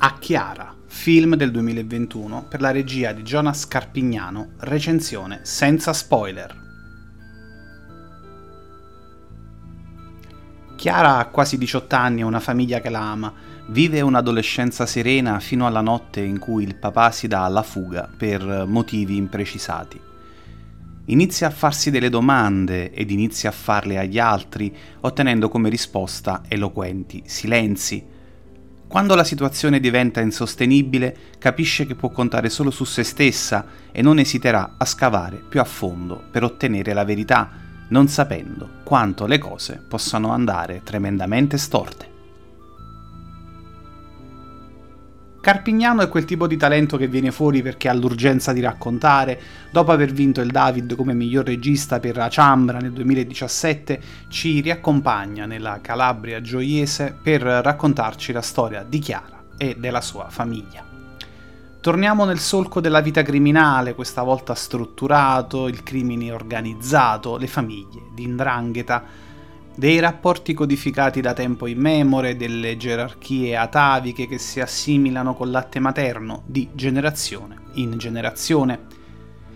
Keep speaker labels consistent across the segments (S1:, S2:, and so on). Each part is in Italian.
S1: A Chiara, film del 2021 per la regia di Jonas Carpignano, recensione senza spoiler. Chiara ha quasi 18 anni e una famiglia che la ama. Vive un'adolescenza serena fino alla notte in cui il papà si dà alla fuga per motivi imprecisati. Inizia a farsi delle domande ed inizia a farle agli altri, ottenendo come risposta eloquenti silenzi quando la situazione diventa insostenibile, capisce che può contare solo su se stessa e non esiterà a scavare più a fondo per ottenere la verità, non sapendo quanto le cose possano andare tremendamente storte. Carpignano è quel tipo di talento che viene fuori perché ha l'urgenza di raccontare. Dopo aver vinto il David come miglior regista per La Ciambra nel 2017, ci riaccompagna nella Calabria gioiese per raccontarci la storia di Chiara e della sua famiglia. Torniamo nel solco della vita criminale, questa volta strutturato, il crimine organizzato, le famiglie di Indrangheta, dei rapporti codificati da tempo immemore, delle gerarchie ataviche che si assimilano col latte materno di generazione in generazione,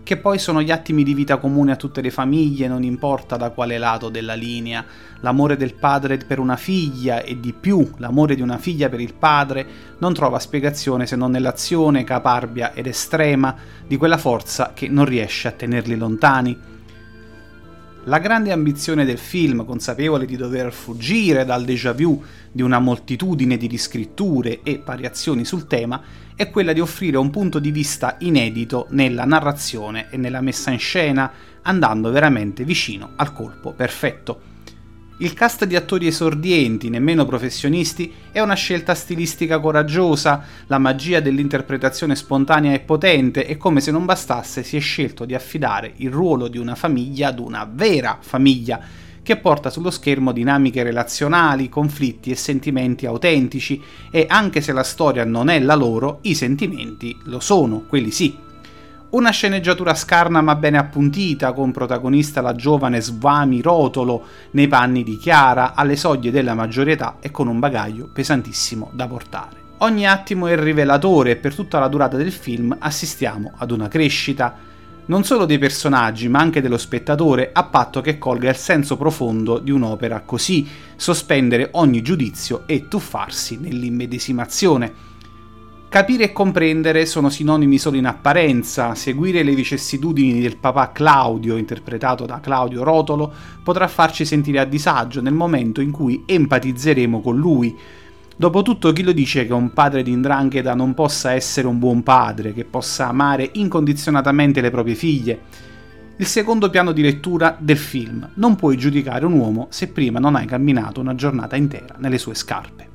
S1: che poi sono gli attimi di vita comune a tutte le famiglie, non importa da quale lato della linea, l'amore del padre per una figlia e di più l'amore di una figlia per il padre non trova spiegazione se non nell'azione caparbia ed estrema di quella forza che non riesce a tenerli lontani la grande ambizione del film, consapevole di dover fuggire dal déjà vu di una moltitudine di riscritture e variazioni sul tema, è quella di offrire un punto di vista inedito nella narrazione e nella messa in scena, andando veramente vicino al colpo perfetto. Il cast di attori esordienti, nemmeno professionisti, è una scelta stilistica coraggiosa, la magia dell'interpretazione spontanea e potente e come se non bastasse si è scelto di affidare il ruolo di una famiglia ad una vera famiglia, che porta sullo schermo dinamiche relazionali, conflitti e sentimenti autentici e anche se la storia non è la loro, i sentimenti lo sono, quelli sì. Una sceneggiatura scarna ma bene appuntita, con protagonista la giovane Svami Rotolo nei panni di Chiara, alle soglie della maggiore età e con un bagaglio pesantissimo da portare. Ogni attimo è rivelatore e per tutta la durata del film assistiamo ad una crescita, non solo dei personaggi ma anche dello spettatore, a patto che colga il senso profondo di un'opera così, sospendere ogni giudizio e tuffarsi nell'immedesimazione Capire e comprendere sono sinonimi solo in apparenza, seguire le vicissitudini del papà Claudio, interpretato da Claudio Rotolo, potrà farci sentire a disagio nel momento in cui empatizzeremo con lui. Dopotutto chi lo dice che un padre di Indrangheta non possa essere un buon padre, che possa amare incondizionatamente le proprie figlie? Il secondo piano di lettura del film. Non puoi giudicare un uomo se prima non hai camminato una giornata intera nelle sue scarpe.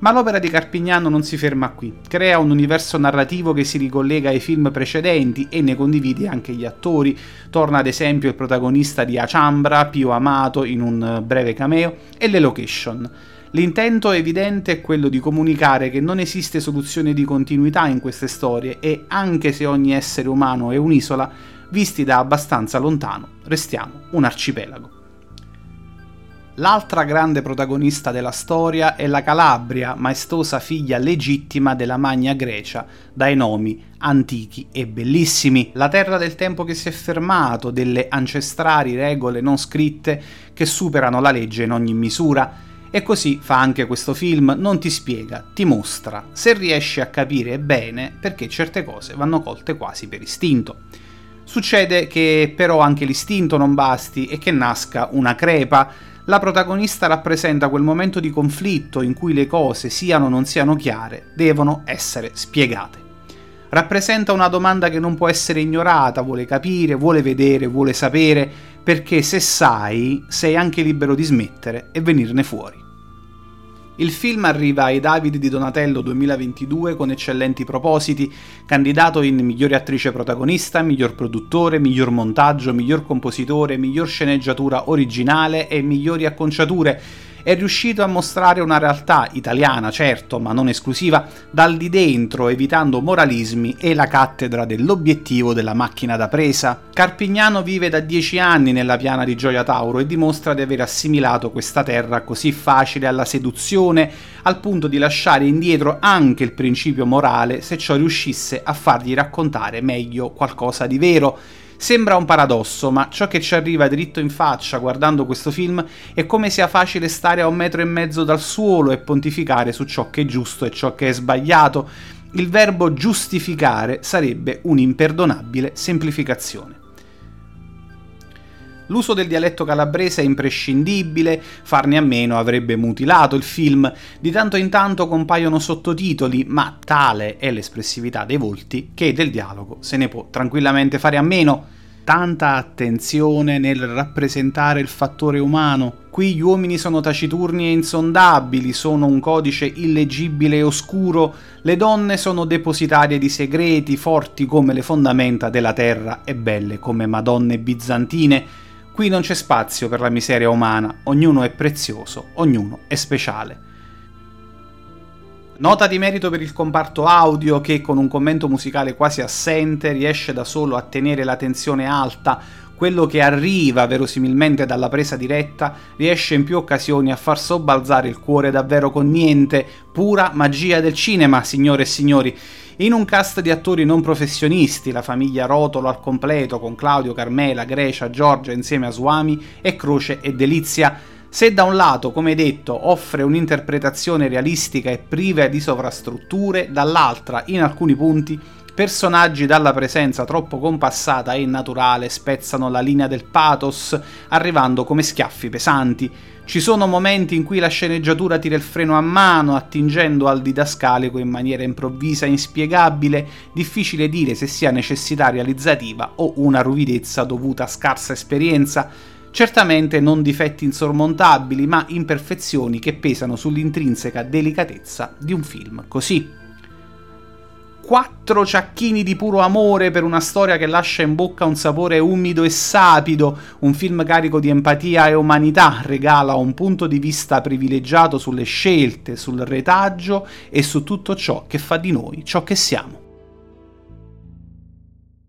S1: Ma l'opera di Carpignano non si ferma qui, crea un universo narrativo che si ricollega ai film precedenti e ne condivide anche gli attori, torna ad esempio il protagonista di Achambra, Pio Amato in un breve cameo, e le location. L'intento evidente è quello di comunicare che non esiste soluzione di continuità in queste storie e anche se ogni essere umano è un'isola, visti da abbastanza lontano, restiamo un arcipelago. L'altra grande protagonista della storia è la Calabria, maestosa figlia legittima della Magna Grecia, dai nomi antichi e bellissimi, la terra del tempo che si è fermato, delle ancestrali regole non scritte che superano la legge in ogni misura. E così fa anche questo film, non ti spiega, ti mostra, se riesci a capire bene perché certe cose vanno colte quasi per istinto. Succede che però anche l'istinto non basti e che nasca una crepa, la protagonista rappresenta quel momento di conflitto in cui le cose, siano o non siano chiare, devono essere spiegate. Rappresenta una domanda che non può essere ignorata, vuole capire, vuole vedere, vuole sapere, perché se sai, sei anche libero di smettere e venirne fuori. Il film arriva ai David di Donatello 2022 con eccellenti propositi, candidato in migliore attrice protagonista, miglior produttore, miglior montaggio, miglior compositore, miglior sceneggiatura originale e migliori acconciature è riuscito a mostrare una realtà italiana, certo, ma non esclusiva, dal di dentro, evitando moralismi e la cattedra dell'obiettivo della macchina da presa. Carpignano vive da dieci anni nella piana di Gioia Tauro e dimostra di aver assimilato questa terra così facile alla seduzione, al punto di lasciare indietro anche il principio morale se ciò riuscisse a fargli raccontare meglio qualcosa di vero. Sembra un paradosso, ma ciò che ci arriva dritto in faccia guardando questo film è come sia facile stare a un metro e mezzo dal suolo e pontificare su ciò che è giusto e ciò che è sbagliato. Il verbo giustificare sarebbe un'imperdonabile semplificazione. L'uso del dialetto calabrese è imprescindibile, farne a meno avrebbe mutilato il film, di tanto in tanto compaiono sottotitoli, ma tale è l'espressività dei volti che del dialogo se ne può tranquillamente fare a meno. Tanta attenzione nel rappresentare il fattore umano. Qui gli uomini sono taciturni e insondabili, sono un codice illeggibile e oscuro, le donne sono depositarie di segreti forti come le fondamenta della terra e belle come madonne bizantine Qui non c'è spazio per la miseria umana, ognuno è prezioso, ognuno è speciale. Nota di merito per il comparto audio che con un commento musicale quasi assente riesce da solo a tenere la tensione alta, quello che arriva verosimilmente dalla presa diretta riesce in più occasioni a far sobbalzare il cuore davvero con niente, pura magia del cinema, signore e signori. In un cast di attori non professionisti, la famiglia Rotolo al completo, con Claudio, Carmela, Grecia, Giorgia insieme a Suami e Croce e Delizia, se da un lato, come detto, offre un'interpretazione realistica e priva di sovrastrutture, dall'altra, in alcuni punti, personaggi dalla presenza troppo compassata e naturale spezzano la linea del pathos, arrivando come schiaffi pesanti. Ci sono momenti in cui la sceneggiatura tira il freno a mano, attingendo al didascalico in maniera improvvisa e inspiegabile, difficile dire se sia necessità realizzativa o una ruvidezza dovuta a scarsa esperienza. Certamente non difetti insormontabili, ma imperfezioni che pesano sull'intrinseca delicatezza di un film così quattro ciacchini di puro amore per una storia che lascia in bocca un sapore umido e sapido, un film carico di empatia e umanità, regala un punto di vista privilegiato sulle scelte, sul retaggio e su tutto ciò che fa di noi ciò che siamo.